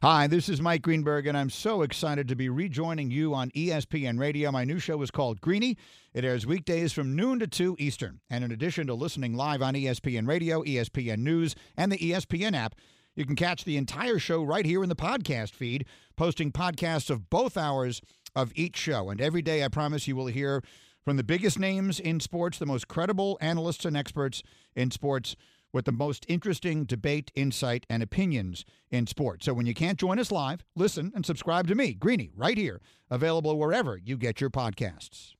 Hi, this is Mike Greenberg, and I'm so excited to be rejoining you on ESPN Radio. My new show is called Greeny. It airs weekdays from noon to 2 Eastern. And in addition to listening live on ESPN Radio, ESPN News, and the ESPN app, you can catch the entire show right here in the podcast feed, posting podcasts of both hours of each show. And every day, I promise you will hear from the biggest names in sports, the most credible analysts and experts in sports with the most interesting debate, insight, and opinions in sports. So when you can't join us live, listen and subscribe to me, Greeny, right here, available wherever you get your podcasts.